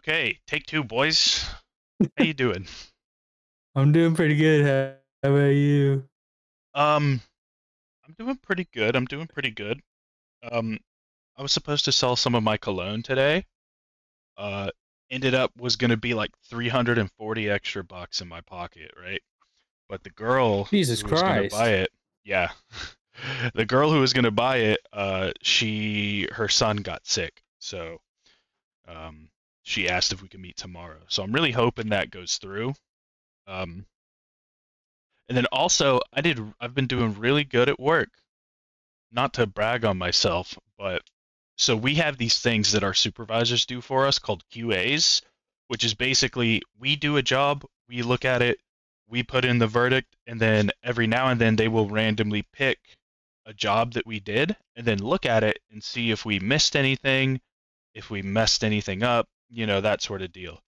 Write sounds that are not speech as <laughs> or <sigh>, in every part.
Okay, take two, boys. How you doing? <laughs> I'm doing pretty good. How, about you? Um, I'm doing pretty good. I'm doing pretty good. Um, I was supposed to sell some of my cologne today. Uh, ended up was gonna be like 340 extra bucks in my pocket, right? But the girl Jesus who was gonna buy it, yeah, <laughs> the girl who was gonna buy it, uh, she her son got sick, so um, she asked if we could meet tomorrow. So I'm really hoping that goes through. Um, and then also, I did. I've been doing really good at work. Not to brag on myself, but so we have these things that our supervisors do for us called QAs, which is basically we do a job, we look at it, we put in the verdict, and then every now and then they will randomly pick a job that we did and then look at it and see if we missed anything, if we messed anything up, you know, that sort of deal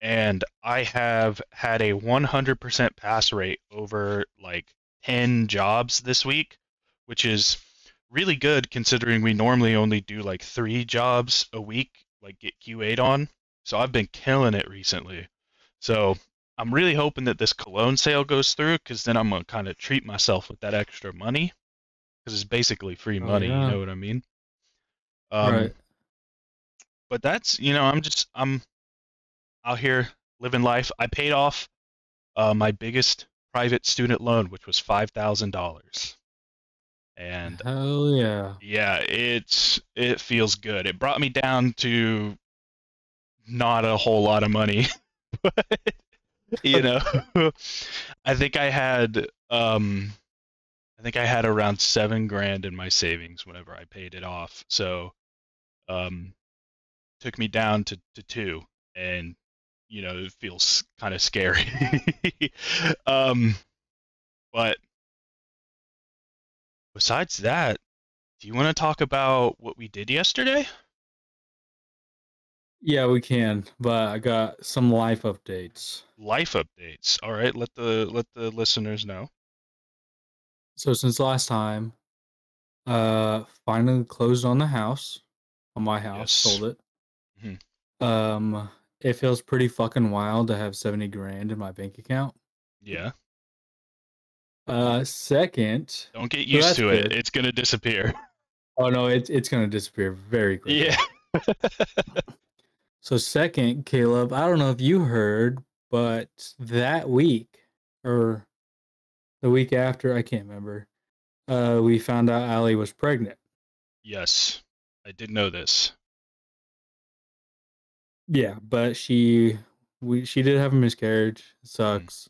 and I have had a 100% pass rate over like 10 jobs this week, which is really good considering we normally only do like three jobs a week, like get QA'd on. So I've been killing it recently. So I'm really hoping that this cologne sale goes through because then I'm gonna kind of treat myself with that extra money because it's basically free Oh money. You know what I mean? Um, Right. But that's you know I'm just I'm out here living life. I paid off uh, my biggest private student loan, which was five thousand dollars, and Hell yeah. yeah, it's it feels good. It brought me down to not a whole lot of money, <laughs> but you know, <laughs> I think I had um, I think I had around seven grand in my savings whenever I paid it off. So um, took me down to, to two, and you know, it feels kind of scary. <laughs> um, but besides that, do you want to talk about what we did yesterday? Yeah, we can, but I got some life updates. Life updates. All right, let the let the listeners know. So since last time, uh, finally closed on the house, on my house, Yes. sold it. Mhm. Um, it feels pretty fucking wild to have 70 grand in my bank account. Yeah. Uh, second, Don't get used that's to it. good. It's gonna disappear. oh no, it's it's gonna disappear very quickly. Yeah. <laughs> So second, Caleb, I don't know if you heard, but that week or the week after, I can't remember. Uh, we found out Allie was pregnant. yes. I did know this. Yeah, but she we she did have a miscarriage. It sucks.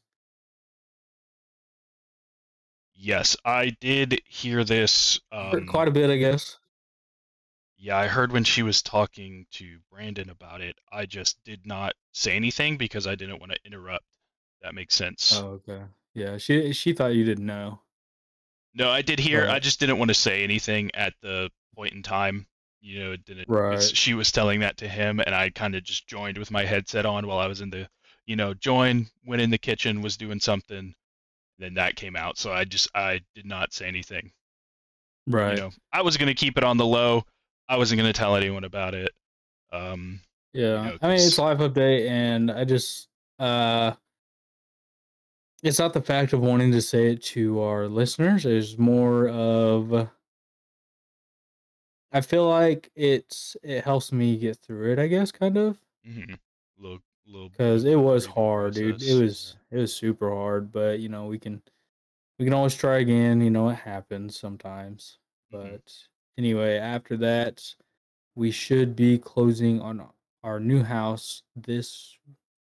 Yes, I did hear this. Um, Quite a bit, I guess. Yeah, I heard when she was talking to Brandon about it. I just did not say anything because I didn't want to interrupt. That makes sense. Oh, okay. Yeah, she she thought you didn't know. No, I did hear. I just didn't want to say anything at the point in time. You know, it didn't. Right. She was telling that to him, and I kind of just joined with my headset on while I was in the, you know, join, went in the kitchen, was doing something. Then that came out, so I just I did not say anything. Right. You know, I was gonna keep it on the low. I wasn't gonna tell anyone about it. Um, Yeah. know, I mean, it's live update, and I just uh, it's not the fact of wanting to say it to our listeners. It's more of I feel like it's it helps me get through it. I guess kind of mhm. little little because it was hard, dude. It process, was it was super hard, but you know we can we can always try again. You know it happens sometimes. Mhm. But anyway, after that, we should be closing on our new house this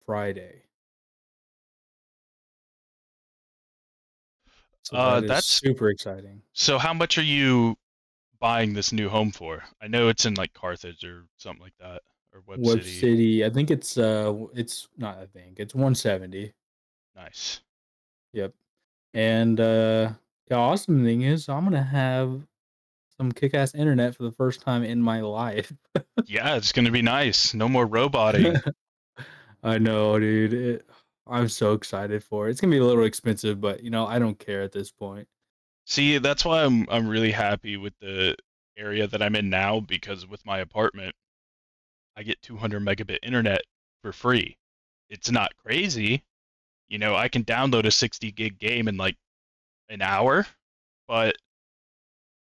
Friday. So Uh, that's super exciting. so. How much are you buying this new home for? I know it's in like Carthage or something like that, or Webb Webb City. City, I think it's uh it's not I think it's 170. Nice. Yep. And uh the awesome thing is I'm gonna have some kick ass internet for the first time in my life. Yeah, it's gonna be nice. No more <laughs> roboting. I know, dude. It, I'm so excited for it. It's gonna be a little expensive, but you know, I don't care at this point. See, that's why I'm I'm really happy with the area that I'm in now because with my apartment, I get 200 megabit internet for free. It's not crazy. You know, I can download a 60 gig game in like an hour, but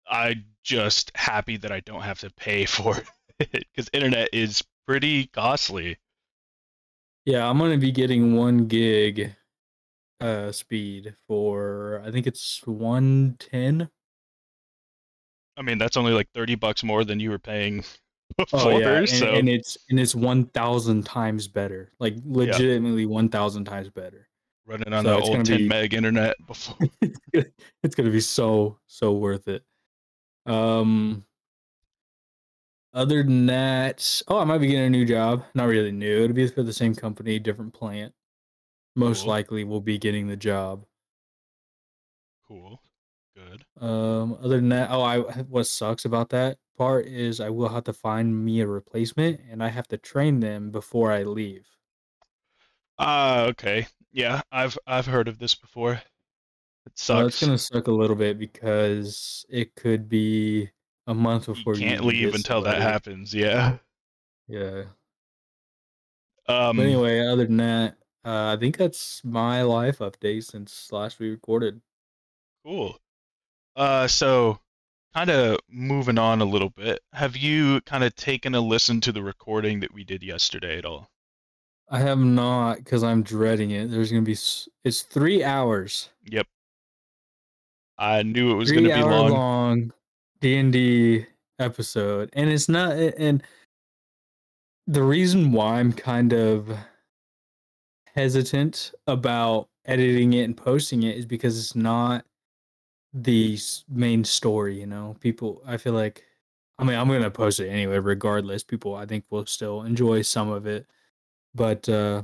I'm just happy that I don't have to pay <laughs> for it because internet is pretty costly. Yeah, I'm gonna be getting one gig uh speed for I think it's one ten. I mean, that's only like 30 bucks more than you were paying before, <laughs> Oh yeah, and, so and it's and it's one thousand times better. Like legitimately one thousand times better. running on so the old gonna 10 be- meg internet before. <laughs> it's gonna be so so worth it. Um. Other than that, oh, I might be getting a new job. Not really new. It'll be for the same company, different plant. Most Cool. likely, we'll be getting the job. Cool. Good. Um. Other than that, oh, I what sucks about that part is I will have to find me a replacement, and I have to train them before I leave. Ah, okay. Yeah, I've I've heard of this before. It So sucks. it's gonna suck a little bit because it could be a month You before you can't even leave get until that somebody. happens. Yeah. Yeah. Um. But anyway, other than that, uh, I think that's my life update since last we recorded. Cool. Uh, so kind of moving on a little bit. Have you kind of taken a listen to the recording that we did yesterday at all? I have not because I'm dreading it. There's gonna be s- it's three hours, Yep. I knew it was three to be hour long. long D and D episode, and it's not. And the reason why I'm kind of hesitant about editing it and posting it is because it's not the main story. You know, people. I feel like. I mean, I'm gonna post it anyway, regardless. People, I think, will still enjoy some of it, but uh,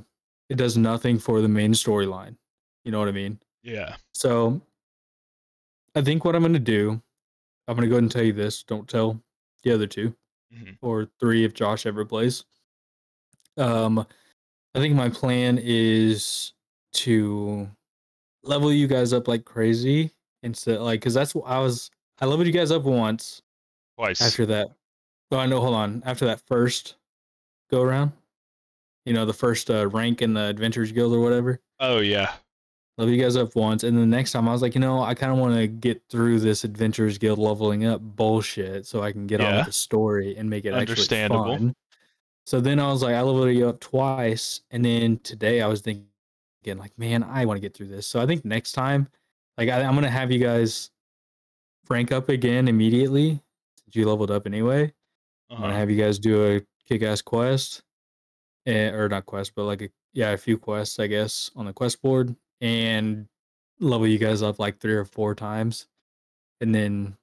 it does nothing for the main storyline. You know what I mean? Yeah. So, I think what I'm gonna do, I'm gonna go ahead and tell you this. Don't tell the other two hmm or three if Josh ever plays. Um, I think my plan is to level you guys up like crazy instead, like, because that's what I was. I leveled you guys up once Twice. after that. Oh, I know. hold on. After that first go around, you know, the first uh, rank in the Adventurers Guild or whatever. Oh yeah. Level you guys up once, and the next time I was like, you know, I kind of want to get through this Adventurers Guild leveling up bullshit so I can get on with the story and make it actually Understandable. fun. So then I was like, I leveled you up twice, and then today I was thinking, again, like, man, I want to get through this. So I think next time, like, I, I'm gonna have you guys rank up again immediately since you leveled up anyway. I'm gonna Uh-huh. have you guys do a kick-ass quest, eh, or not quest, but like a yeah, a few quests, I guess, on the quest board, and level you guys up like three or four times, and then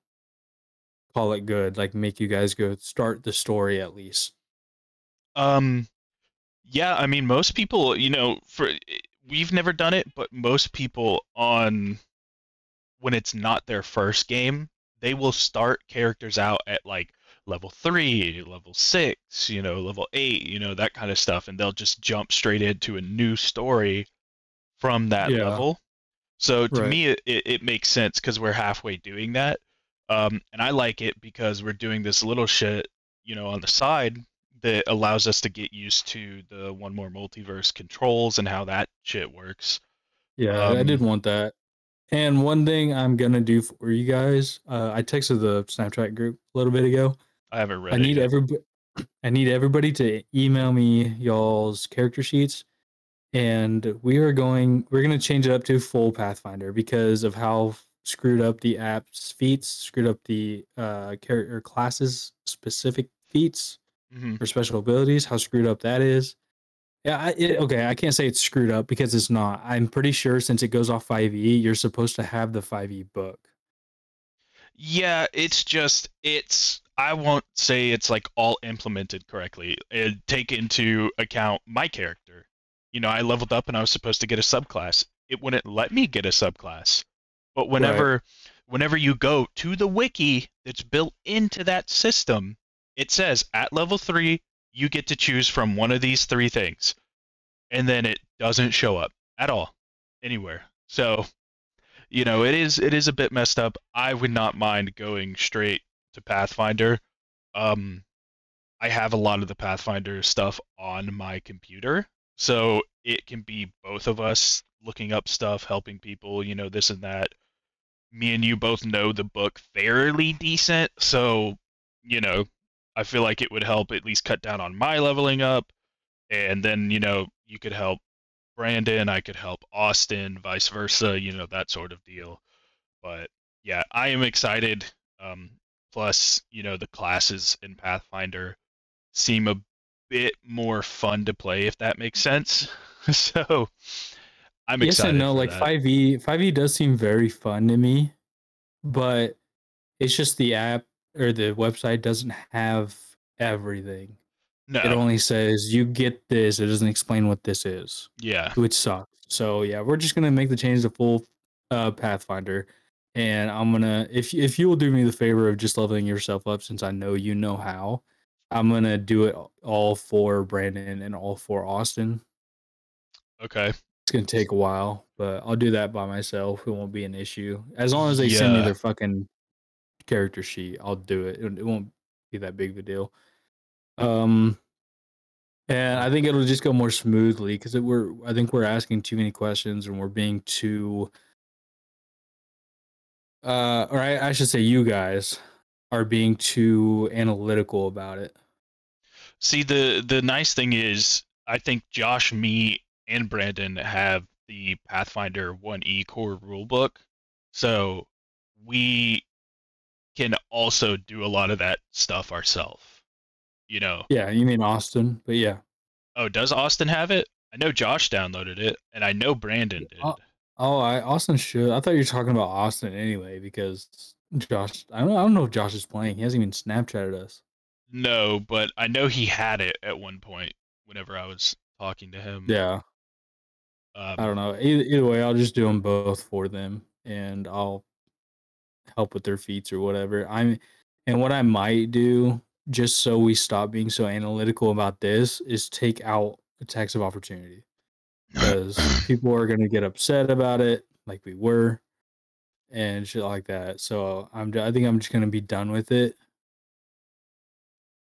call it good. Like make you guys go start the story at least. Um, yeah, I mean, most people, you know, for we've never done it, but most people on when it's not their first game, they will start characters out at like level three, level six, you know, level eight, you know, that kind of stuff, and they'll just jump straight into a new story from that Yeah. level. So to Right. me, it, it, it makes sense because we're halfway doing that. Um, and I like it because we're doing this little shit, you know, on the side that allows us to get used to the one more multiverse controls and how that shit works. Yeah, I did Um, want that. And one thing I'm gonna do for you guys, uh, I texted the Snapchat group a little bit ago. I haven't read I it need yet. everybody. I need everybody to email me y'all's character sheets, and we are going. We're gonna change it up to full Pathfinder because of how screwed up the app's feats, screwed up the uh character classes specific feats hmm or special abilities. How screwed up that is. Yeah, I, it, okay. I can't say it's screwed up because it's not. I'm pretty sure since it goes off 5e, you're supposed to have the 5e book. Yeah, it's just it's I won't say it's like all implemented correctly. And take into account my character. You know, I leveled up and I was supposed to get a subclass. It wouldn't let me get a subclass. But whenever whenever you go to the wiki that's built into that system, it says at level 3 you get to choose from one of these three things. And then it doesn't show up at all anywhere. So you know it is it is a bit messed up i would not mind going straight to pathfinder um I have a lot of the Pathfinder stuff on my computer, so it can be both of us looking up stuff, helping people, you know, this and that. Me and you both know the book fairly decent, so you know, I feel like it would help at least cut down on my leveling up, and then you know you could help Brandon, I could help Austin, vice versa, you know that sort of deal. But yeah, I am excited. Um, plus, you know, the classes in Pathfinder seem a bit more fun to play, if that makes sense. <laughs> so I'm yes excited. and no. Like five E, five E does seem very fun to me, but it's just the app or the website doesn't have everything. No, It only says you get this. It doesn't explain what this is, yeah, which sucks. So yeah, we're just gonna make the change to full uh, Pathfinder, and I'm gonna if if you will do me the favor of just leveling yourself up, since I know you know how, I'm gonna do it all for Brandon and all for Austin. okay, It's gonna take a while, but I'll do that by myself. It won't be an issue as long as they send me their fucking character sheet. I'll do it. It, won't be that big of a deal. Um, and I think it'll just go more smoothly because we're. I think we're asking too many questions and we're being too. Uh, or I, I should say, you guys are being too analytical about it. See, the the nice thing is, I think Josh, me, and Brandon have the Pathfinder 1E core rulebook, so we can also do a lot of that stuff ourselves. You know, Yeah, you mean Austin, but yeah. oh, does Austin have it? I know Josh downloaded it, and I know Brandon did. Uh, Oh, I Austin should. I thought you were talking about Austin anyway because Josh. I don't. I don't know if Josh is playing. He hasn't even Snapchatted us. No, but I know he had it at one point whenever I was talking to him. Yeah, Um, I don't know. Either, either way, I'll just do them both for them, and I'll help with their feats or whatever. I'm, and what I might do, just so we stop being so analytical about this, is take out attacks of opportunity because <clears throat> people are gonna get upset about it, like we were, and shit like that. So I'm. I think I'm just gonna be done with it.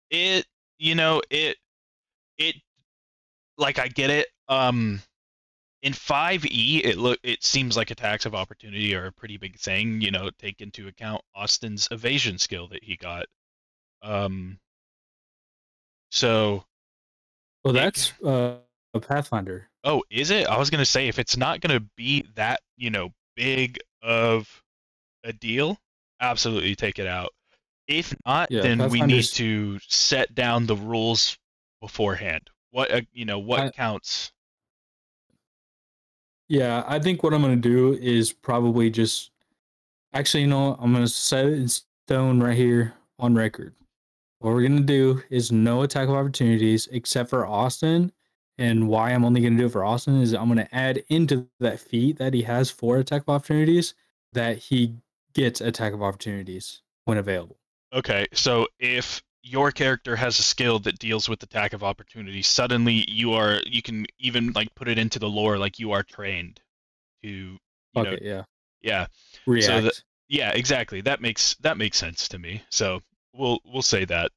it you know it it like i get it um in 5e it look it seems like attacks of opportunity are a pretty big thing you know take into account austin's evasion skill that he got. Um so Well, that's uh, a Pathfinder. oh is it? I was gonna say if it's not gonna be that you know big of a deal absolutely take it out. If not Yeah, then we need to set down the rules beforehand. What uh, you know what I- counts Yeah, I think what I'm gonna do is probably just actually, you know, I'm gonna set it in stone right here on record. What we're gonna do is no attack of opportunities except for Austin. And why I'm only gonna do it for Austin is I'm gonna add into that feat that he has for attack of opportunities that he gets attack of opportunities when available. Okay, so if your character has a skill that deals with attack of opportunity, suddenly you are you can even like put it into the lore like you are trained to you know yeah. yeah React. the- yeah exactly that makes that makes sense to me so we'll we'll say that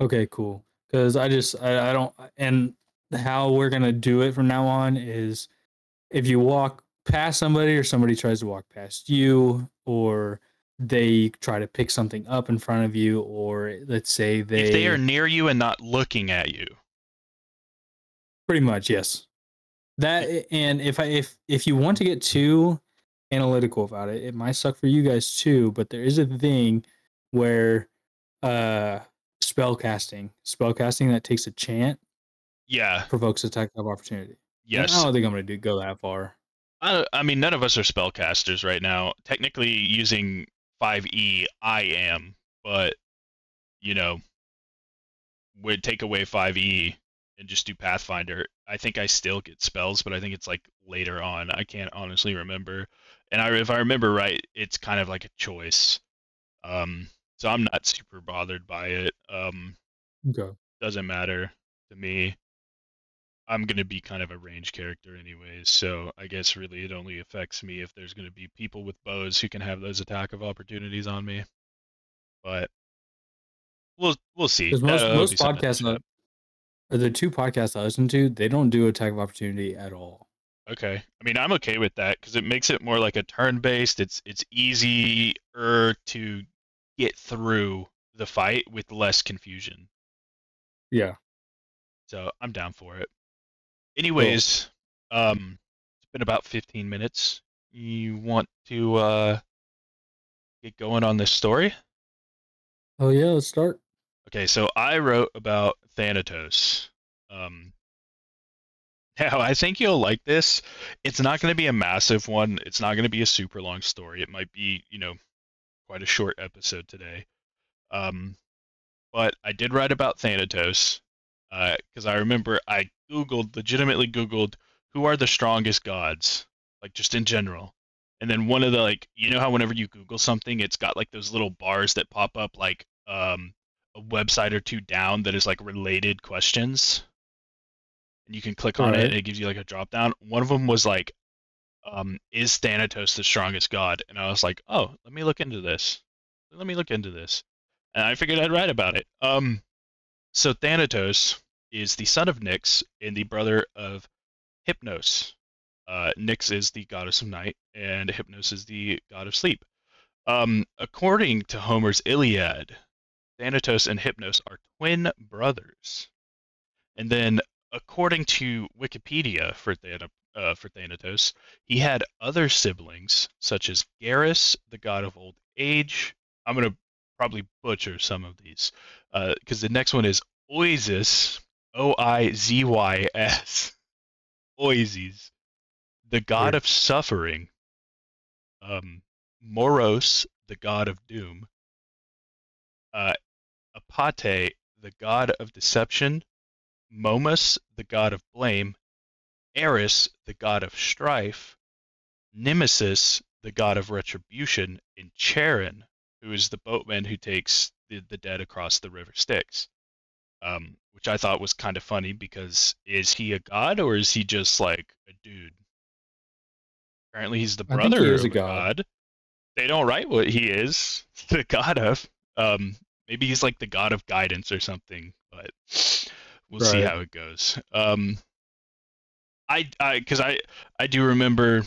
Okay, cool. Because I just I, I don't and how we're gonna do it from now on is if you walk past somebody or somebody tries to walk past you or they try to pick something up in front of you or let's say they, if they are near you and not looking at you. Pretty much yes. That and if i if if you want to get too analytical about it it might suck for you guys too but there is a thing where uh spell casting spell casting that takes a chant yeah. provokes attack of opportunity. And yes. i don't think i'm gonna do go that far. I, I mean none of us are spellcasters right now. Technically using 5e i am but you know would take away 5e and just do pathfinder. I think i still get spells but i think it's like later on. I can't honestly remember. And I, if i remember right it's kind of like a choice. Um so i'm not super bothered by it. Um okay. doesn't matter to me. I'm gonna be kind of a range character anyways, so I guess really it only affects me if there's gonna be people with bows who can have those attack of opportunities on me. But we'll we'll see. Because most Uh, most to podcasts, chat. Or the two podcasts I listen to, they don't do attack of opportunity at all. Okay. I mean, I'm okay with that because it makes it more like a turn-based. It's it's easier to get through the fight with less confusion. Yeah. So I'm down for it. Anyways, um, it's been about 15 minutes. You want to uh get going on this story? Oh yeah, let's start. Okay, so I wrote about Thanatos. Um, now I think you'll like this. It's not going to be a massive one. It's not going to be a super long story. It might be, you know, quite a short episode today. Um, but I did write about Thanatos because I remember I googled, legitimately googled, who are the strongest gods, like just in general. And then one of the like, you know how whenever you Google something, it's got like those little bars that pop up like um a website or two down that is like related questions? And you can click on it and it gives you like a drop down one of them was like um is thanatos the strongest god? And i was like oh let me look into this. Let me look into this. And i figured i'd write about it. Um so thanatos is the son of nyx and the brother of hypnos uh nyx is the goddess of night and hypnos is the god of sleep um according to homer's iliad Thanatos and Hypnos are twin brothers. And then, according to Wikipedia for, Thana, uh, for Thanatos, he had other siblings, such as Geras, the god of old age. I'm going to probably butcher some of these, because the next one is Oizys, O I Z Y S. <laughs> Oizys, the god Weird. of suffering. Um, Moros, the god of doom. Uh, Apate, the god of deception, Momus, the god of blame, Eris, the god of strife, Nemesis, the god of retribution, and Charon, who is the boatman who takes the, the dead across the river Styx. Um, which I thought was kind of funny because is he a god or is he just like a dude? Apparently, he's the he brother is of a god. They don't write what he is <laughs> the god of. Um, maybe he's like the god of guidance or something, but we'll see how it goes. Um, I, I, because I, I do remember,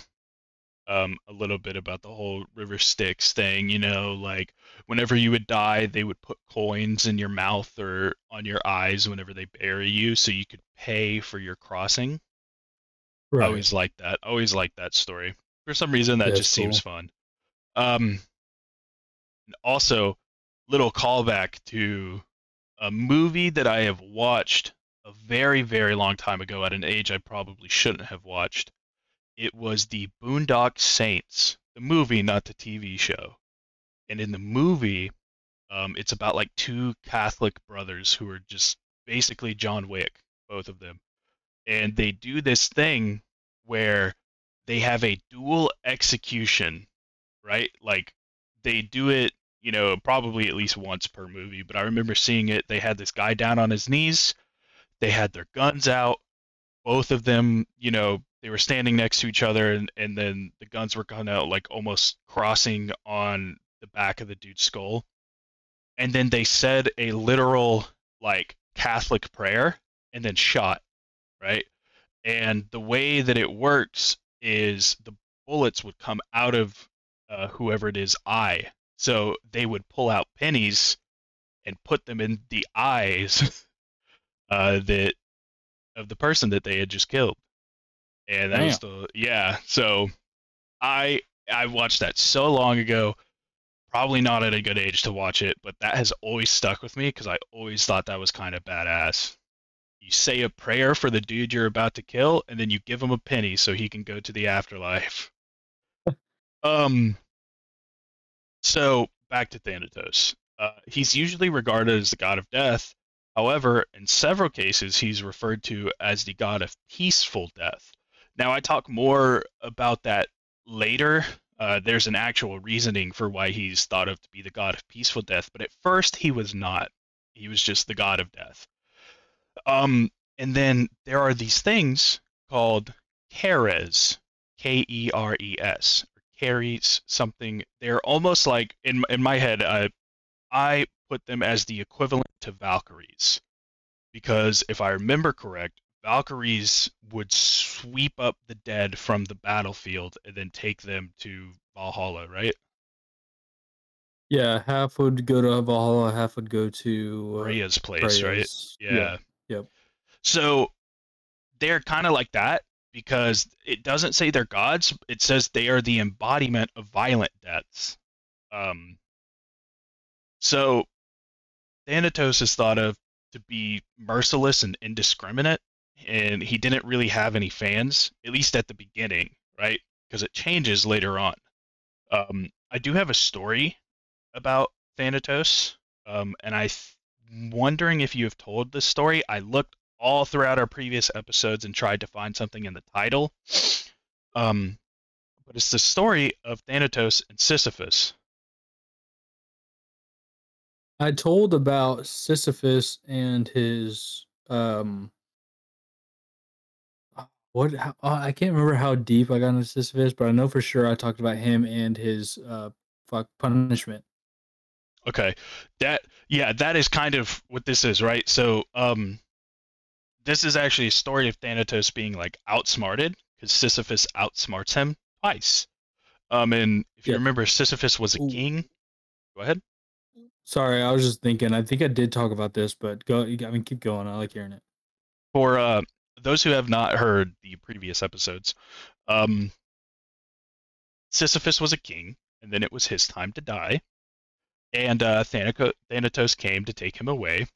um, a little bit about the whole River Styx thing. You know, like whenever you would die, they would put coins in your mouth or on your eyes whenever they bury you, so you could pay for your crossing. I always like that. Always liked that story. For some reason, that just seems fun. Um, also, little callback to a movie that I have watched a very, very long time ago at an age I probably shouldn't have watched. It was the Boondock Saints, the movie, not the TV show. And in the movie, um, it's about like two Catholic brothers who are just basically John Wick, both of them and they do this thing where they have a dual execution, right? Like they do it, you know, probably at least once per movie, but I remember seeing it. They had this guy down on his knees, they had their guns out, both of them, you know, they were standing next to each other and, and then the guns were kind of like almost crossing on the back of the dude's skull. And then they said a literal like Catholic prayer and then shot right? And the way that it works is the bullets would come out of uh, whoever it is eye. So they would pull out pennies and put them in the eyes <laughs> uh, that of the person that they had just killed. And that was the yeah. So I I watched that so long ago. Probably not at a good age to watch it, but that has always stuck with me because I always thought that was kind of badass you say a prayer for the dude you're about to kill, and then you give him a penny so he can go to the afterlife. <laughs> um. So back to Thanatos. Uh, he's usually regarded as the god of death. However, in several cases, he's referred to as the god of peaceful death. Now, I talk more about that later. Uh, there's an actual reasoning for why he's thought of to be the god of peaceful death, but at first he was not. He was just the god of death. Um, and then there are these things called Keres, K E R E S, or carries something. They're almost like in in my head. Uh, I put them as the equivalent to Valkyries. Because if I remember correct, Valkyries would sweep up the dead from the battlefield and then take them to Valhalla, right? Yeah, half would go to Valhalla, half would go to uh, Rhea's place, right? Freya's. Yeah. Yep. So they're kind of like that because it doesn't say they're gods. It says they are the embodiment of violent deaths. Um, so Thanatos is thought of to be merciless and indiscriminate, and he didn't really have any fans, at least at the beginning, right? Because it changes later on. Um, I do have a story about Thanatos, um, and I th- wondering if you have told this story. I looked all throughout our previous episodes and tried to find something in the title. Um, but it's the story of Thanatos and Sisyphus. I told about Sisyphus and his um what how, uh, I can't remember how deep I got into Sisyphus, but I know for sure I talked about him and his uh fuck punishment. Okay. That yeah, that is kind of what this is, right? So, um this is actually a story of Thanatos being like outsmarted because Sisyphus outsmarts him twice. Um and if you Yeah. remember Sisyphus was a Ooh. king. Go ahead. Sorry, I was just thinking. I think I did talk about this, but go. I mean, keep going. I like hearing it. For uh those who have not heard the previous episodes, um Sisyphus was a king and then it was his time to die. And uh Thanatos came to take him away.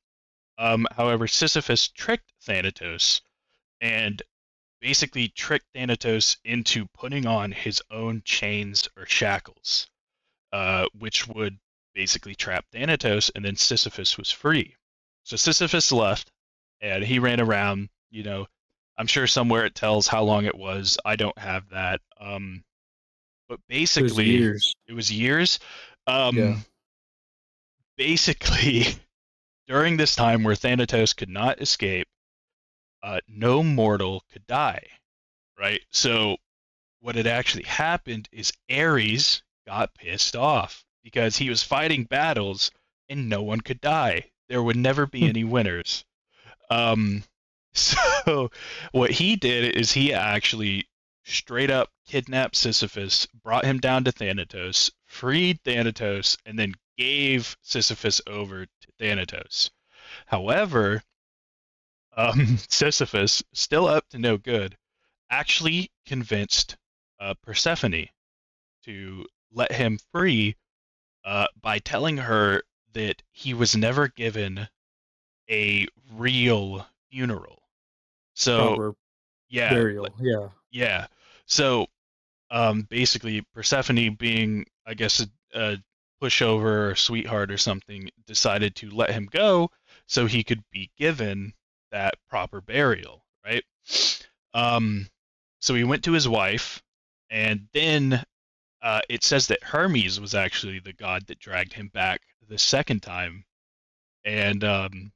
Um, however, Sisyphus tricked Thanatos and basically tricked Thanatos into putting on his own chains or shackles, uh, which would basically trap Thanatos, and then Sisyphus was free. So Sisyphus left, and he ran around. You know, I'm sure somewhere it tells how long it was. I don't have that. Um, but It was basically, years. it was years. Um, Yeah. Basically, <laughs> during this time where Thanatos could not escape, uh, no mortal could die, right? So, what had actually happened is Ares got pissed off because he was fighting battles and no one could die. There would never be Hmm. any winners. Um, so, what he did is he actually straight up kidnapped Sisyphus, brought him down to Thanatos, freed Thanatos, and then gave Sisyphus over to Thanatos. However, um, <laughs> Sisyphus, still up to no good, actually convinced uh, Persephone to let him free uh, by telling her that he was never given a real funeral. So, yeah, burial. Yeah. yeah. So, um, basically, Persephone, being I guess a, a pushover or sweetheart or something, decided to let him go so he could be given that proper burial, right? Um, so he went to his wife, and then uh, it says that Hermes was actually the god that dragged him back the second time, and um,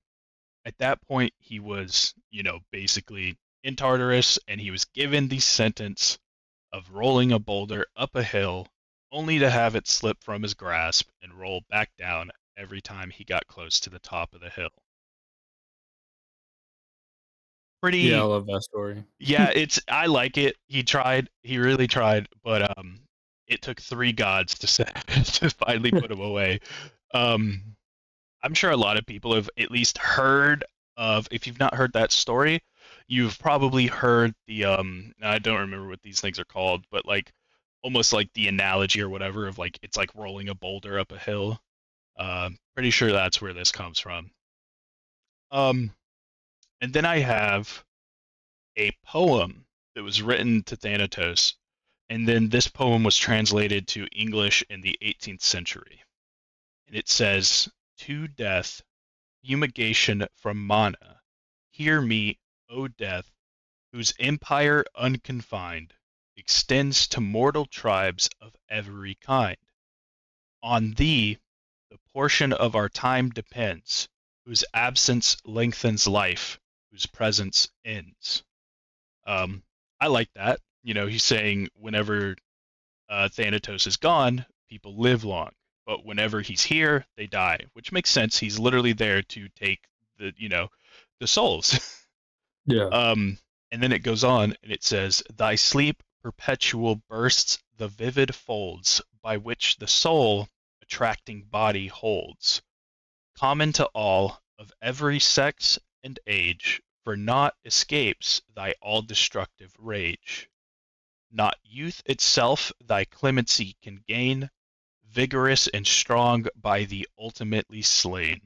at that point he was, you know, basically in Tartarus, and he was given the sentence of rolling a boulder up a hill, only to have it slip from his grasp and roll back down every time he got close to the top of the hill. Pretty Yeah, I love that story. yeah, <laughs> it's I like it. He tried, he really tried, but um, it took three gods to set, <laughs> to finally put him away. Um, I'm sure a lot of people have at least heard of. If you've not heard that story, you've probably heard the um. I don't remember what these things are called, but like almost like the analogy or whatever of like it's like rolling a boulder up a hill. Uh, pretty sure that's where this comes from. Um, and then I have a poem that was written to Thanatos, and then this poem was translated to English in the 18th century. And it says, To death, fumigation from Manna, hear me, O death, whose empire unconfined extends to mortal tribes of every kind. On thee, the portion of our time depends, whose absence lengthens life, whose presence ends. Um, I like that. You know, he's saying whenever uh, Thanatos is gone, people live long. But whenever he's here, they die, which makes sense. He's literally there to take the, you know, the souls. <laughs> Yeah. Um, and then it goes on and it says, Thy sleep perpetual bursts the vivid folds by which the soul attracting body holds, common to all of every sex and age, for naught escapes thy all destructive rage. Not youth itself thy clemency can gain, vigorous and strong by the ultimately slain.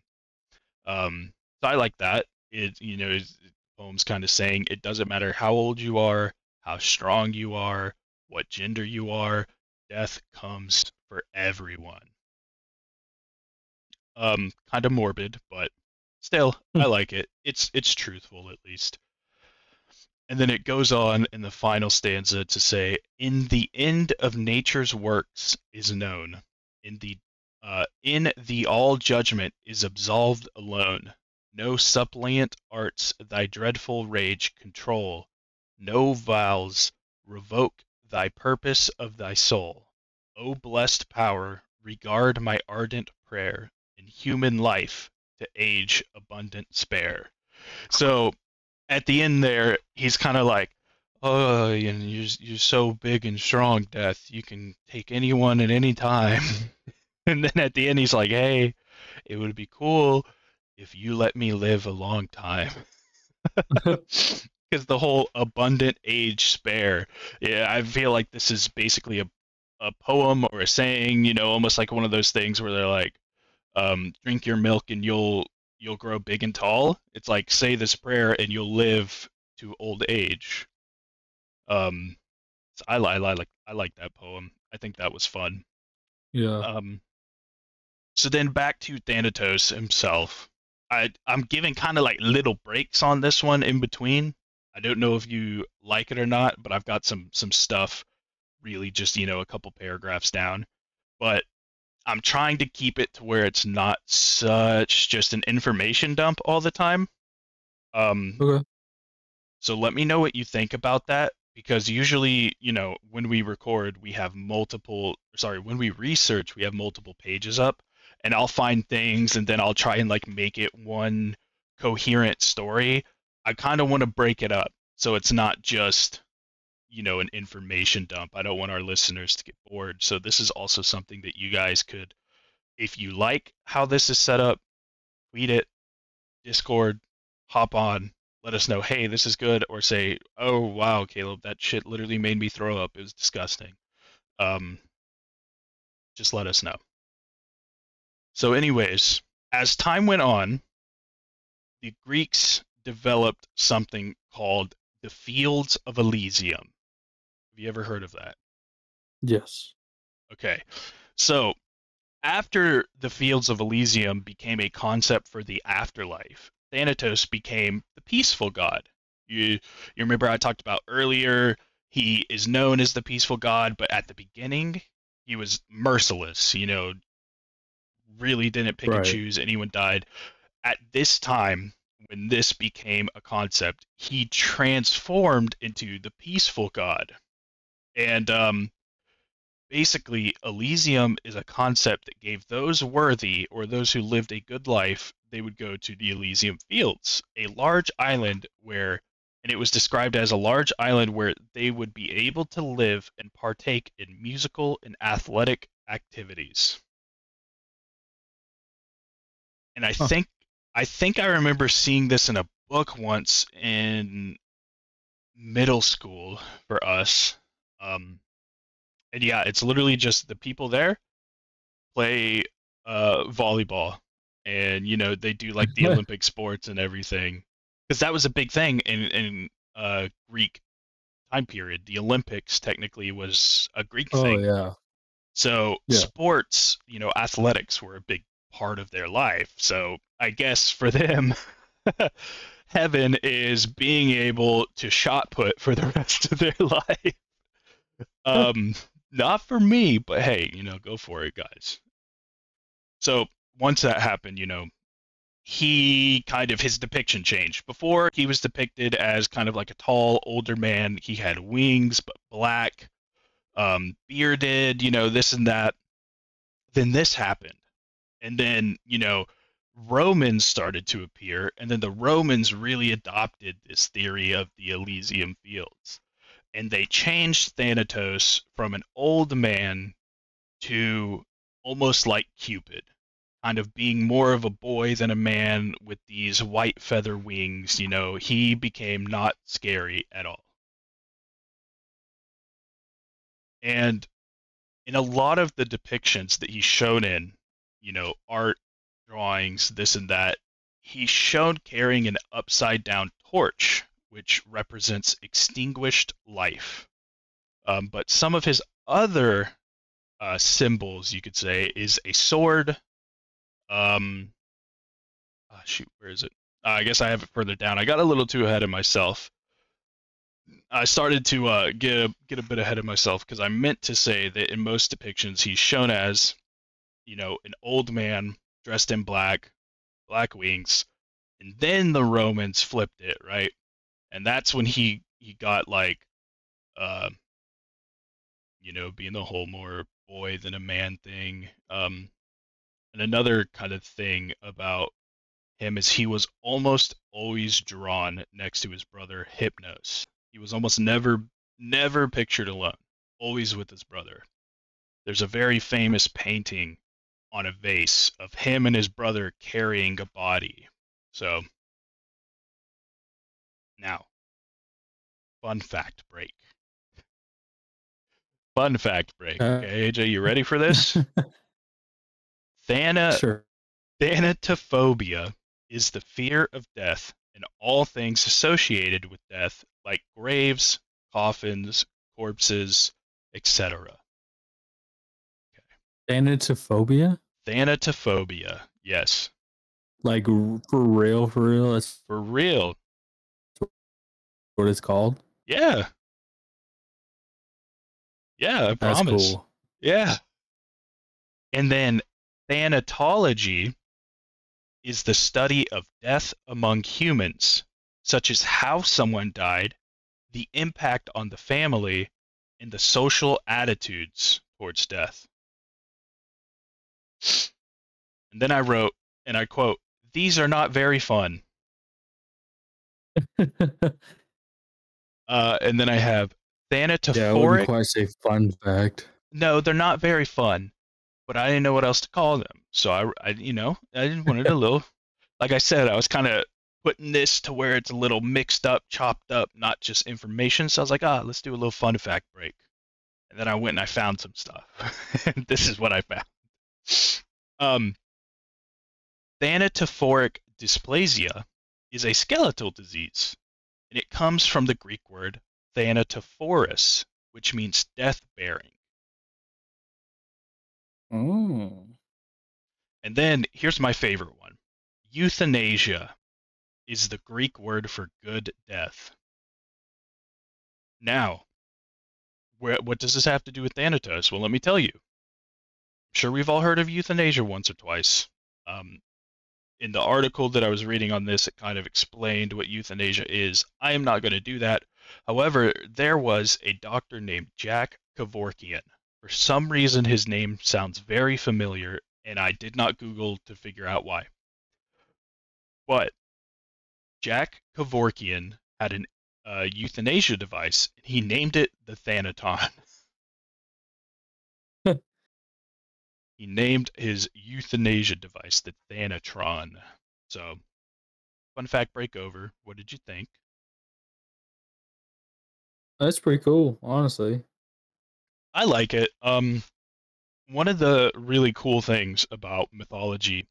Um, so I like that. It you know poem's kind of saying it doesn't matter how old you are, how strong you are, what gender you are, death comes for everyone. Um, kind of morbid, but still, I like it. It's it's truthful at least. And then it goes on in the final stanza to say, "In the end of nature's works is known, in the uh, in the all judgment is absolved alone. No suppliant arts thy dreadful rage control, no vows revoke thy purpose of thy soul. O blessed power, regard my ardent prayer, in human life to age abundant spare. So at the end there, he's kind of like, oh, you know, you're, you're so big and strong, Death. You can take anyone at any time. <laughs> <laughs> and then at the end, he's like, hey, it would be cool if you let me live a long time. <laughs> Because the whole abundant age spare, yeah, I feel like this is basically a, a poem or a saying, you know, almost like one of those things where they're like, um, drink your milk and you'll you'll grow big and tall. It's like say this prayer and you'll live to old age. Um, so I, I, I like I like that poem. I think that was fun. Yeah. Um, so then back to Thanatos himself. I I'm giving kind of like little breaks on this one in between. I don't know if you like it or not, but I've got some some stuff really just you know a couple paragraphs down. But I'm trying to keep it to where it's not such just an information dump all the time. Um, Okay. so let me know what you think about that because usually, you know, when we record, we have multiple, sorry, when we research, we have multiple pages up and I'll find things and then I'll try and like make it one coherent story. I kind of want to break it up so it's not just, you know, an information dump. I don't want our listeners to get bored. So this is also something that you guys could, if you like how this is set up, tweet it, Discord, hop on, let us know, hey, this is good, or say, oh wow, Caleb, that shit literally made me throw up. It was disgusting. Um, just let us know. So, anyways, as time went on, the Greeks developed something called the Fields of Elysium. Have you ever heard of that? Yes. Okay. So, after the Fields of Elysium became a concept for the afterlife, Thanatos became the peaceful god. You you remember I talked about earlier, he is known as the peaceful god, but at the beginning, he was merciless, you know, really didn't pick and choose anyone died. At this time, when this became a concept, he transformed into the peaceful god. And um basically Elysium is a concept that gave those worthy or those who lived a good life, they would go to the Elysium Fields, a large island where and it was described as a large island where they would be able to live and partake in musical and athletic activities. And I Huh. think I think I remember seeing this in a book once in middle school for us. Um, and yeah, it's literally just the people there play uh, volleyball, and you know they do like the <laughs> Olympic sports and everything, because that was a big thing in in uh, Greek time period. The Olympics technically was a Greek Oh thing. yeah. So Yeah. sports, you know, athletics were a big part of their life. So I guess for them, <laughs> heaven is being able to shot put for the <laughs> rest of their life. Um, not for me, but hey, you know, go for it, guys. So once that happened, you know, he kind of his depiction changed. Before he was depicted as kind of like a tall, older man. He had wings, but black, um, bearded, you know, this and that. then this happened. And then, you know, Romans started to appear, and then the Romans really adopted this theory of the Elysium fields. And they changed Thanatos from an old man to almost like Cupid, kind of being more of a boy than a man with these white feather wings. You know, he became not scary at all. And in a lot of the depictions that he's shown in, you know, art, drawings, this and that, he's shown carrying an upside down torch, which represents extinguished life. Um, but some of his other uh, symbols, you could say, is a sword. Um, oh, shoot, where is it? Uh, I guess I have it further down. I got a little too ahead of myself. I started to uh, get a, get a bit ahead of myself because I meant to say that in most depictions he's shown as, you know, an old man dressed in black, black wings, and then the Romans flipped it, right? And that's when he he got like, uh, you know, being the whole more boy than a man thing. Um, and another kind of thing about him is he was almost always drawn next to his brother Hypnos. He was almost never never pictured alone, always with his brother. There's a very famous painting on a vase of him and his brother carrying a body. So now, fun fact break. Fun fact break. Uh, okay, AJ, you ready for this? <laughs> Thana sure. Thanatophobia is the fear of death and all things associated with death, like graves, coffins, corpses, etc. Thanatophobia? Thanatophobia. Yes. Like for real, for real. That's For real. What it's called. Yeah. Yeah, I That's promise. cool. Yeah. And then thanatology is the study of death among humans, such as how someone died, the impact on the family, and the social attitudes towards death. And then I wrote, and I quote, These are not very fun. <laughs> Uh, and then I have Thanatophoric. yeah, I wouldn't quite say fun fact. no, they're not very fun, but I didn't know what else to call them. So I, I you know, I just wanted a <laughs> little, like I said, I was kind of putting this to where it's a little mixed up, chopped up, not just information. So I was like, ah, let's do a little fun fact break. And then I went and I found some stuff. and <laughs> this is what I found. Um, thanatophoric dysplasia is a skeletal disease, and it comes from the Greek word thanatophoros, which means death bearing. Oh. And then here's my favorite one euthanasia is the Greek word for good death. Now, where, what does this have to do with Thanatos? Well, let me tell you. I'm sure we've all heard of euthanasia once or twice. Um, in the article that I was reading on this, it kind of explained what euthanasia is. I am not going to do that. However, there was a doctor named Jack Kevorkian. For some reason, his name sounds very familiar, and I did not Google to figure out why. But Jack Kevorkian had an uh, euthanasia device, and he named it the Thanatron. <laughs> he named his euthanasia device the Thanatron. So, fun fact break over. What did you think? That's pretty cool, honestly. I like it. Um, one of the really cool things about mythology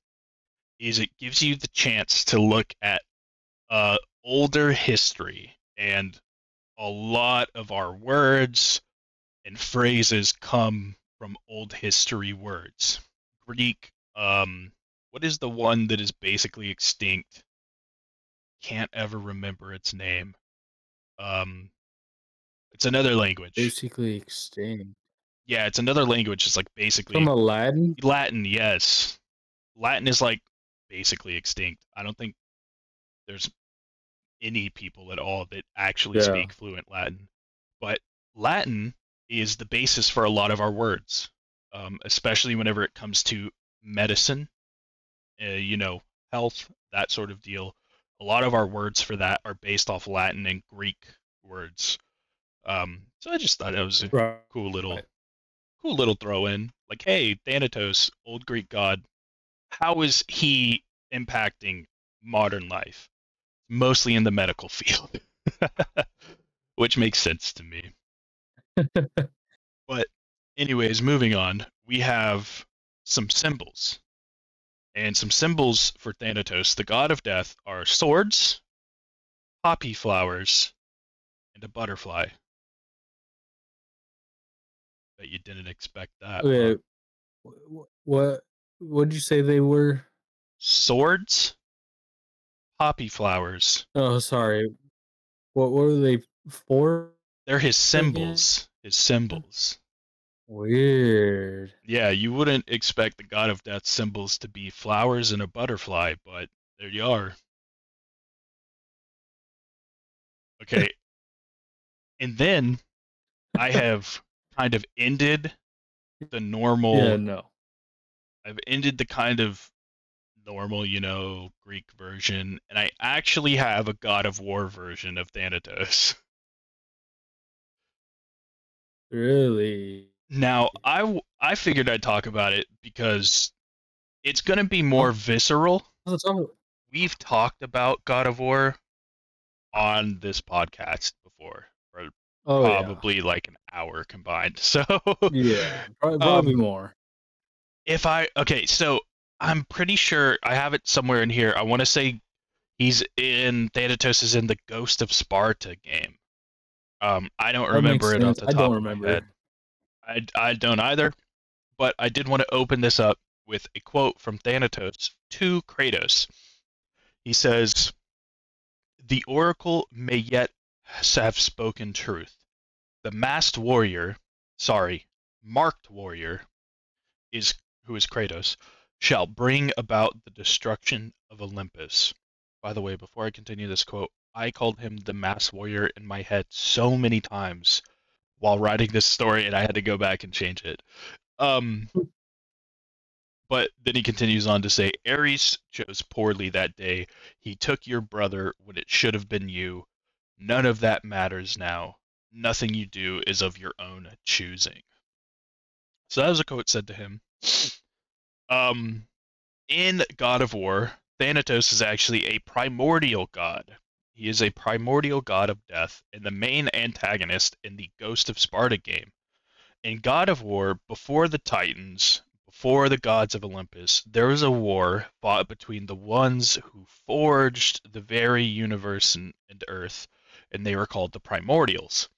is it gives you the chance to look at uh, older history, and a lot of our words and phrases come from old history words. Greek, um, what is the one that is basically extinct? Can't ever remember its name. Um, it's another language. Basically extinct. Yeah, it's another language. It's like basically From Aladdin? Latin, yes. Latin is like basically extinct. I don't think there's any people at all that actually Yeah. speak fluent Latin. But Latin is the basis for a lot of our words. um, especially whenever it comes to medicine, uh, you know, health, that sort of deal. A lot of our words for that are based off Latin and Greek words. Um, so I just thought it was a Right. cool little, Right. cool little throw in. Like, hey, Thanatos, old Greek god, how is he impacting modern life? Mostly in the medical <laughs> field, which makes sense to me. <laughs> But anyways, moving on, we have some symbols. And some symbols for Thanatos, the god of death, are swords, poppy flowers, and a butterfly. Bet you didn't expect that. huh? What what did you say they were? Swords, poppy flowers. Oh, sorry. What what were they for? They're his Again? symbols. His symbols. Weird. Yeah, you wouldn't expect the god of death symbols to be flowers and a butterfly, but there you are. Okay. <laughs> and then I have kind of ended the normal Yeah, no. I've ended the kind of normal, you know, Greek version, and I actually have a God of War version of Thanatos. <laughs> Really? Now, I, I figured I'd talk about it because it's going to be more visceral. Let's talk- We've talked about God of War on this podcast before, for Oh yeah. probably like an hour combined. <laughs> So, Yeah, Um, probably more. if I okay, so I'm pretty sure I have it somewhere in here. I want to say he's in Thanatos is in the Ghost of Sparta game. Um, I don't That remember it off the I top don't of my remember. head. I, I don't either, but I did want to open this up with a quote from Thanatos to Kratos. He says, "The oracle may yet have spoken truth. The masked warrior, sorry, marked warrior, is who is Kratos, shall bring about the destruction of Olympus." By the way, before I continue this quote, I called him the mass warrior in my head so many times while writing this story, and I had to go back and change it. Um, but then he continues on to say, Ares chose poorly that day. He took your brother when it should have been you. None of that matters now. Nothing you do is of your own choosing. So that was a quote said to him. Um, in God of War, Thanatos is actually a primordial god. He is a primordial god of death and the main antagonist in the Ghost of Sparta game. In God of War, before the Titans, before the gods of Olympus, there was a war fought between the ones who forged the very universe and, and Earth, and they were called the Primordials.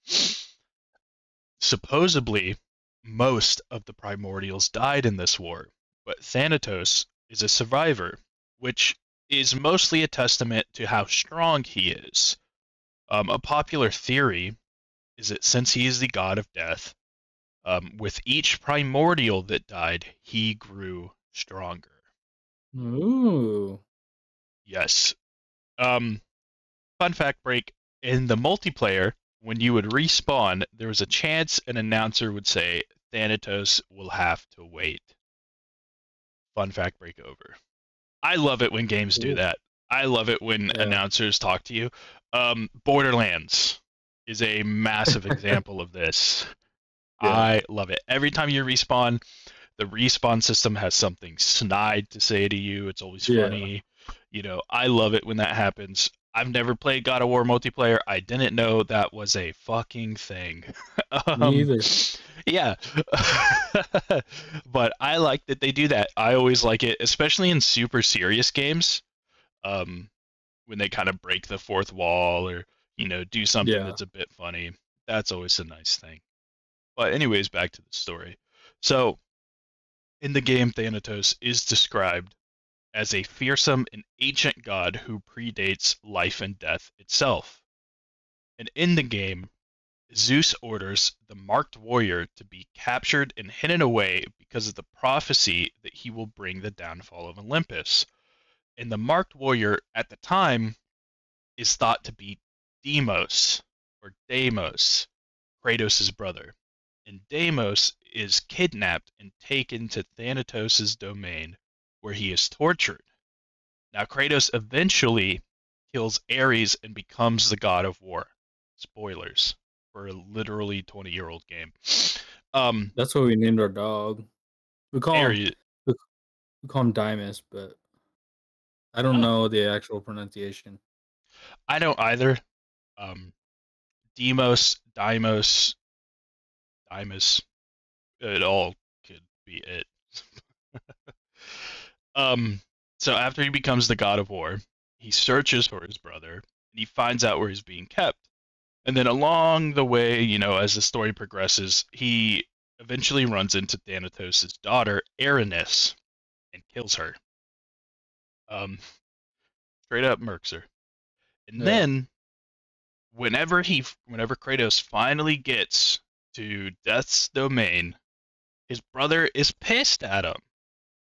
Supposedly, most of the Primordials died in this war, but Thanatos is a survivor, which is mostly a testament to how strong he is. Um, a popular theory is that since he is the god of death, um, with each primordial that died, he grew stronger. Ooh. Yes. Um, fun fact break in the multiplayer, when you would respawn, there was a chance an announcer would say, Thanatos will have to wait. Fun fact break over. I love it when games do that. I love it when Yeah. announcers talk to you. Um, Borderlands is a massive <laughs> example of this. Yeah. I love it. Every time you respawn, the respawn system has something snide to say to you. It's always Yeah. funny. You know, I love it when that happens. I've never played God of War multiplayer. I didn't know that was a fucking thing. <laughs> um, Me either. yeah. <laughs> but I like that they do that. I always like it, especially in super serious games. Um, when they kind of break the fourth wall or, you know, do something Yeah. that's a bit funny. That's always a nice thing. But anyways, back to the story. So, in the game, Thanatos is described as a fearsome and ancient god who predates life and death itself. And in the game, Zeus orders the marked warrior to be captured and hidden away because of the prophecy that he will bring the downfall of Olympus. And the marked warrior at the time is thought to be Deimos or Deimos, Kratos' brother. And Deimos is kidnapped and taken to Thanatos' domain, where he is tortured. Now, Kratos eventually kills Ares and becomes the god of war. Spoilers for a literally 20 year old game. Um, That's what we named our dog. We call him Ares, we call him Dymus, but I don't Oh. know the actual pronunciation. I don't either. Um, Demos, Dimos, Dimus, it all could be it. Um, so after he becomes the god of war, he searches for his brother and he finds out where he's being kept. And then along the way, you know, as the story progresses, he eventually runs into Thanatos' daughter, Erinys, and kills her. Um, straight up murks her. And Yeah. then, whenever he, whenever Kratos finally gets to Death's domain, his brother is pissed at him.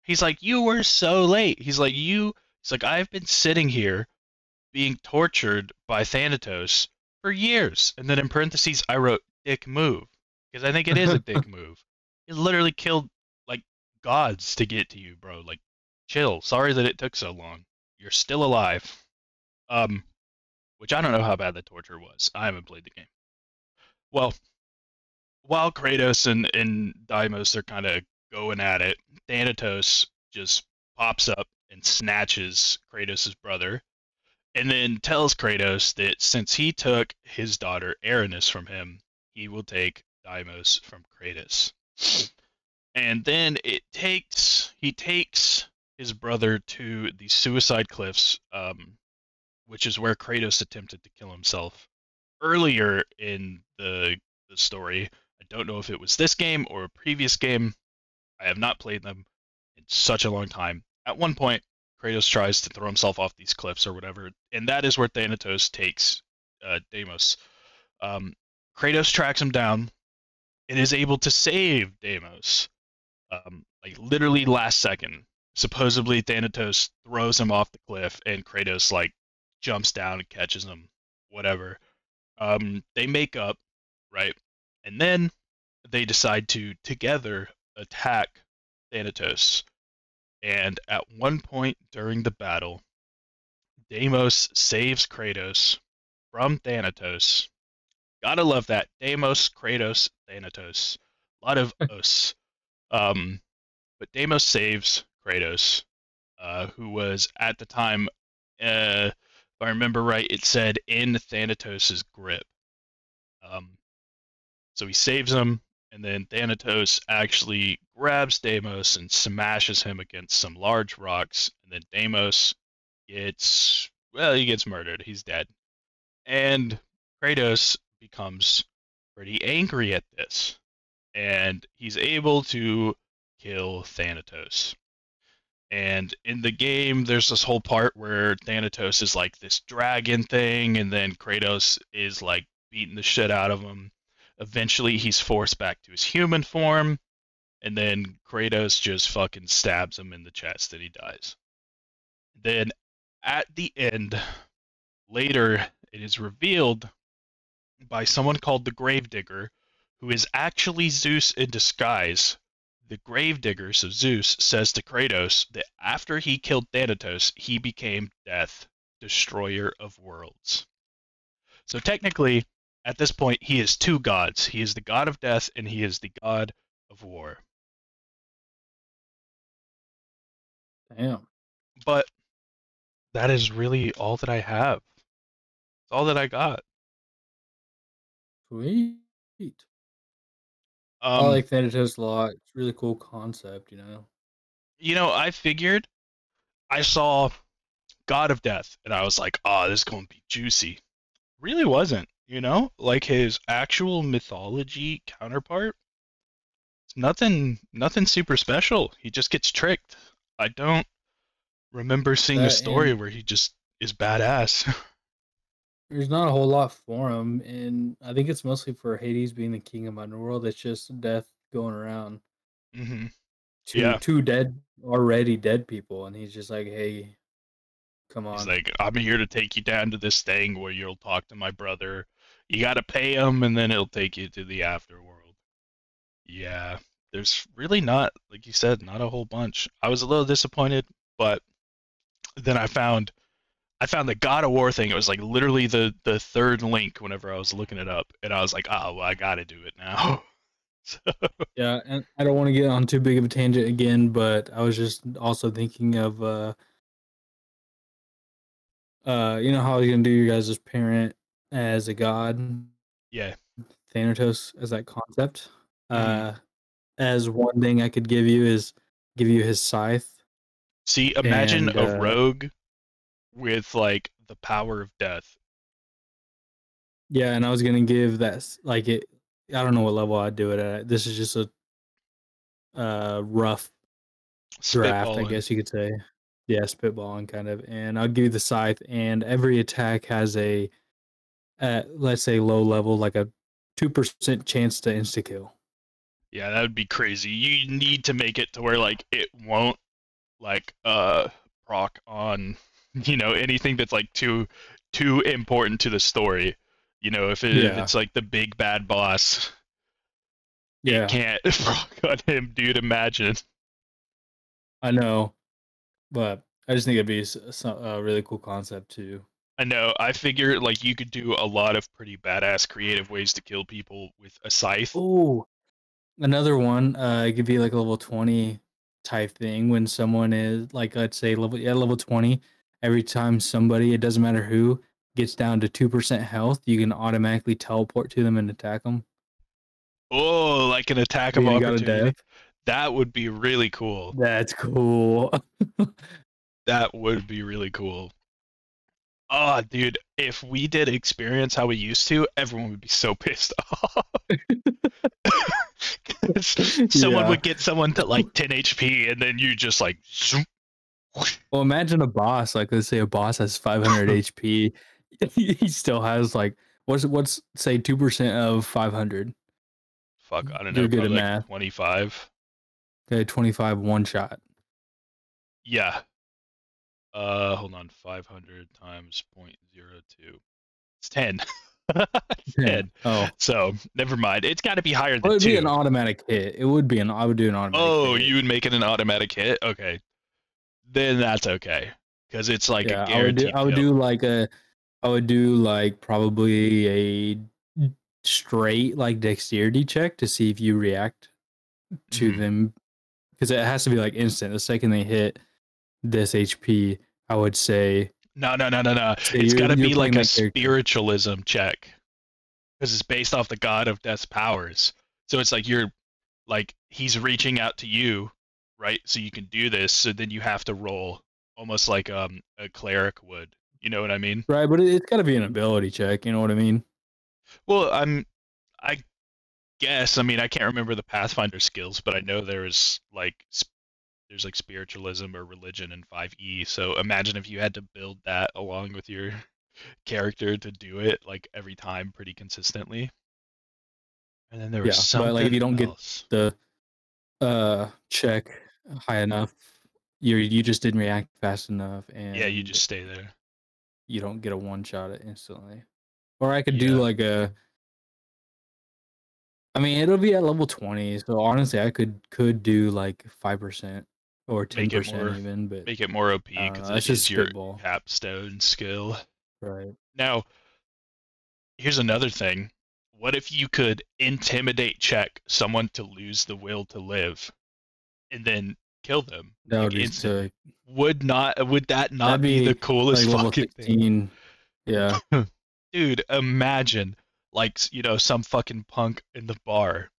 He's like, "You were so late." He's like, "You." He's like, "I've been sitting here, being tortured by Thanatos for years." And then in parentheses, I wrote "dick move" because I think it is a dick <laughs> move. It literally killed like gods to get to you, bro. Like, chill. Sorry that it took so long. You're still alive. Um, which I don't know how bad the torture was. I haven't played the game. Well, while Kratos and, and Deimos are kind of going at it, Thanatos just pops up and snatches Kratos' brother, and then tells Kratos that since he took his daughter Erinys from him, he will take Deimos from Kratos. And then it takes he takes his brother to the suicide cliffs, um, which is where Kratos attempted to kill himself earlier in the the story. I don't know if it was this game or a previous game. I have not played them in such a long time. At one point, Kratos tries to throw himself off these cliffs or whatever, and that is where Thanatos takes uh, Deimos. Um, Kratos tracks him down and is able to save Deimos, um, like literally last second. Supposedly, Thanatos throws him off the cliff, and Kratos like jumps down and catches him. Whatever. Um, they make up, right? And then they decide to together attack Thanatos. And at one point during the battle, Deimos saves Kratos from Thanatos. Gotta love that. Deimos, Kratos, Thanatos. A lot of <laughs> os. Um, but Deimos saves Kratos, uh, who was at the time, uh, if I remember right, it said in Thanatos' grip. Um, so he saves him, and then Thanatos actually grabs Deimos and smashes him against some large rocks, and then Deimos gets well, he gets murdered. He's dead. And Kratos becomes pretty angry at this. And he's able to kill Thanatos. And in the game, there's this whole part where Thanatos is like this dragon thing, and then Kratos is like beating the shit out of him. Eventually, he's forced back to his human form, and then Kratos just fucking stabs him in the chest and he dies. Then, at the end, later, it is revealed by someone called the Gravedigger, who is actually Zeus in disguise. The Gravedigger, so Zeus, says to Kratos that after he killed Thanatos, he became Death, destroyer of worlds. So technically, at this point, he is two gods. He is the god of death and he is the god of war. Damn. But that is really all that I have. It's all that I got. Sweet. Um, I like Thanatos a lot. It's a really cool concept, you know. you know, I figured I saw God of Death and I was like, oh, this is going to be juicy. Really wasn't, you know? Like his actual mythology counterpart. It's nothing nothing super special. He just gets tricked. I don't remember seeing a story where he just is badass. <laughs> There's not a whole lot for him, and I think it's mostly for Hades being the king of underworld. It's just death going around. hmm Two Yeah. two dead already dead people, and he's just like, "Hey, come on." He's like, I'm here to take you down to this thing where you'll talk to my brother. You got to pay him, and then he'll take you to the afterworld. Yeah, there's really not, like you said, not a whole bunch. I was a little disappointed, but then I found I found the God of War thing. It was like literally the the third link whenever I was looking it up, and I was like, oh, well, I got to do it now. <laughs> so, Yeah, and I don't want to get on too big of a tangent again, but I was just also thinking of uh uh you know how I was gonna do your guys' parent as a god, yeah, Thanatos as that concept. Mhm. Uh as one thing I could give you is give you his scythe see, imagine and a uh rogue with like the power of death, yeah, and I was gonna give that like it I don't know what level I'd do it at. This is just a uh rough draft, I guess you could say. Yeah, spitballing kind of. And I'll give you the scythe, and every attack has a, uh, let's say, low level, like a two percent chance to insta kill. Yeah, that would be crazy. You need to make it to where like it won't like uh proc on <laughs> you know anything that's like too too important to the story. You know, if, it, if it's like the big bad boss, yeah, can't <laughs> proc on him, dude. Imagine. I know, but I just think it'd be a really cool concept too. I know. I figure like you could do a lot of pretty badass creative ways to kill people with a scythe. Oh, another one, uh, it could be like a level twenty type thing when someone is like, let's say level yeah level twenty. Every time somebody, it doesn't matter who, gets down to two percent health, you can automatically teleport to them and attack them. Oh, like an attack of Being got a death. opportunity. That would be really cool. That's cool. <laughs> That would be really cool. Oh, dude, if we did experience how we used to, everyone would be so pissed <laughs> off. <laughs> someone Yeah. would get someone to like 10 HP and then you just like zoom. Well, imagine a boss. Like, let's say a boss has 500 HP. <laughs> He still has like what's what's say two percent of 500. fuck, I don't know. You're good at like math. 25. Okay, 25 one shot. Yeah. Uh, hold on, 500 times 0.02. It's 10. <laughs> It's 10. Oh, So, never mind. It's got to be higher than it'd be an automatic hit. It would be an. I would do an automatic. Oh, hit. you would make it an automatic hit? Okay. Then that's okay. Because it's like yeah. a I would do. I would do like a. I would do like probably a straight like dexterity check to see if you react to Mhm. them because it has to be like instant. The second they hit this HP, I would say No, no, no, no, no. So it's got to be like a character. spiritualism check. Because it's based off the god of death's powers. So it's like you're like he's reaching out to you, right? So you can do this. So then you have to roll almost like um a cleric would. You know what I mean? right, but it, it's got to be an ability check. You know what I mean? Well, I'm I guess I mean I can't remember the Pathfinder skills, but I know there's like sp- there's like spiritualism or religion in 5e. So imagine if you had to build that along with your <laughs> character to do it like every time pretty consistently. And then there was Yeah, something but, like, if you don't get- The uh check high enough, you you just didn't react fast enough, and yeah, you just stay there. you don't get a one shot it instantly. Or I could do like a. I mean, it'll be at level twenty, so honestly, I could could do like five percent or ten it percent more- even, but Make it more OP because it's is just your spitball. capstone skill. right. Now, here's another thing. What if you could intimidate check someone to lose the will to live and then kill them? That like, would be instantly? sick. Would not would that not be, be, the coolest level fucking thing? Yeah. <laughs> Dude, imagine like you know some fucking punk in the bar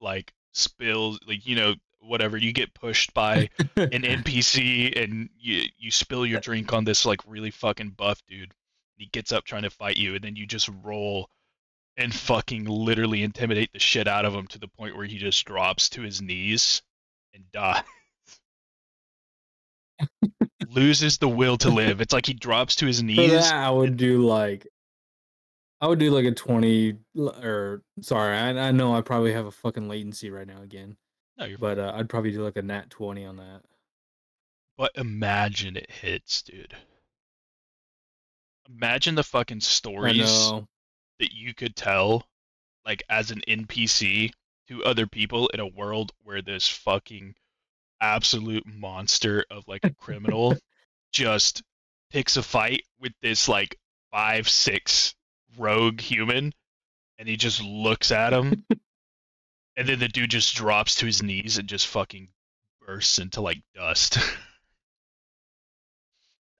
like spills like you know whatever you get pushed by <laughs> an NPC and you you spill your drink on this like really fucking buff dude. He gets up trying to fight you and then you just roll and fucking literally intimidate the shit out of him to the point where he just drops to his knees and dies. <laughs> Loses the will to live. It's like he drops to his knees. that, I would do like, I would do like a twenty or sorry, I, I know I probably have a fucking latency right now again, No, you're but uh, I'd probably do like a nat twenty on that. But imagine it hits, dude. Imagine the fucking stories that you could tell, like as an NPC, to other people in a world where this fucking absolute monster of like a criminal <laughs> just picks a fight with this like five six rogue human and he just looks at him <laughs> and then the dude just drops to his knees and just fucking bursts into like dust <laughs>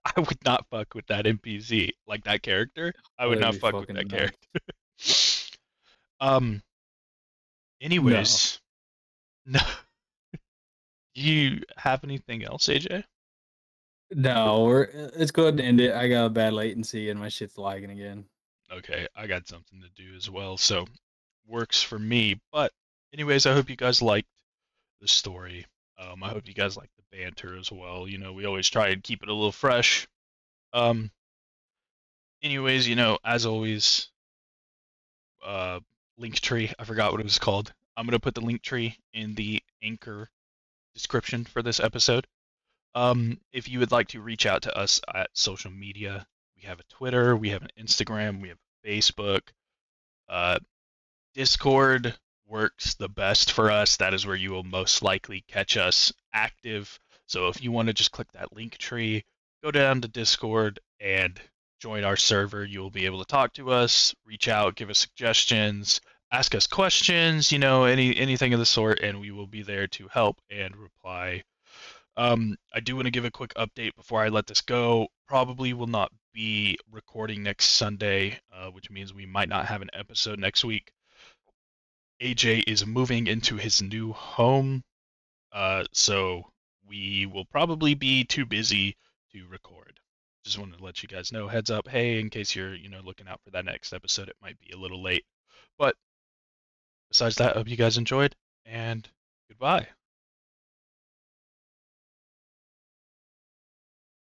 i would not fuck with that npc like that character i would That'd not fuck with that nuts. character <laughs> um anyways <laughs> no. you have anything else aj No, we're let's go ahead and end it. I got a bad latency and my shit's lagging again. okay, I got something to do as well, so works for me. But anyways, I hope you guys liked the story. Um, I hope you guys like the banter as well. You know, we always try and keep it a little fresh. Um, anyways, you know, as always, uh, Linktree. I forgot what it was called. I'm gonna put the Linktree in the anchor description for this episode. Um, if you would like to reach out to us at social media, we have a Twitter, we have an Instagram, we have Facebook. Uh, Discord works the best for us. That is where you will most likely catch us active. So if you want to just click that Linktree, go down to Discord and join our server. You will be able to talk to us, reach out, give us suggestions, ask us questions, you know, any anything of the sort, and we will be there to help and reply um, I do want to give a quick update before I let this go. Probably will not be recording next Sunday, uh, which means we might not have an episode next week. AJ is moving into his new home, uh, so we will probably be too busy to record. Just wanted to let you guys know, heads up, hey, in case you're, you know, looking out for that next episode, it might be a little late. But besides that, I hope you guys enjoyed, and goodbye.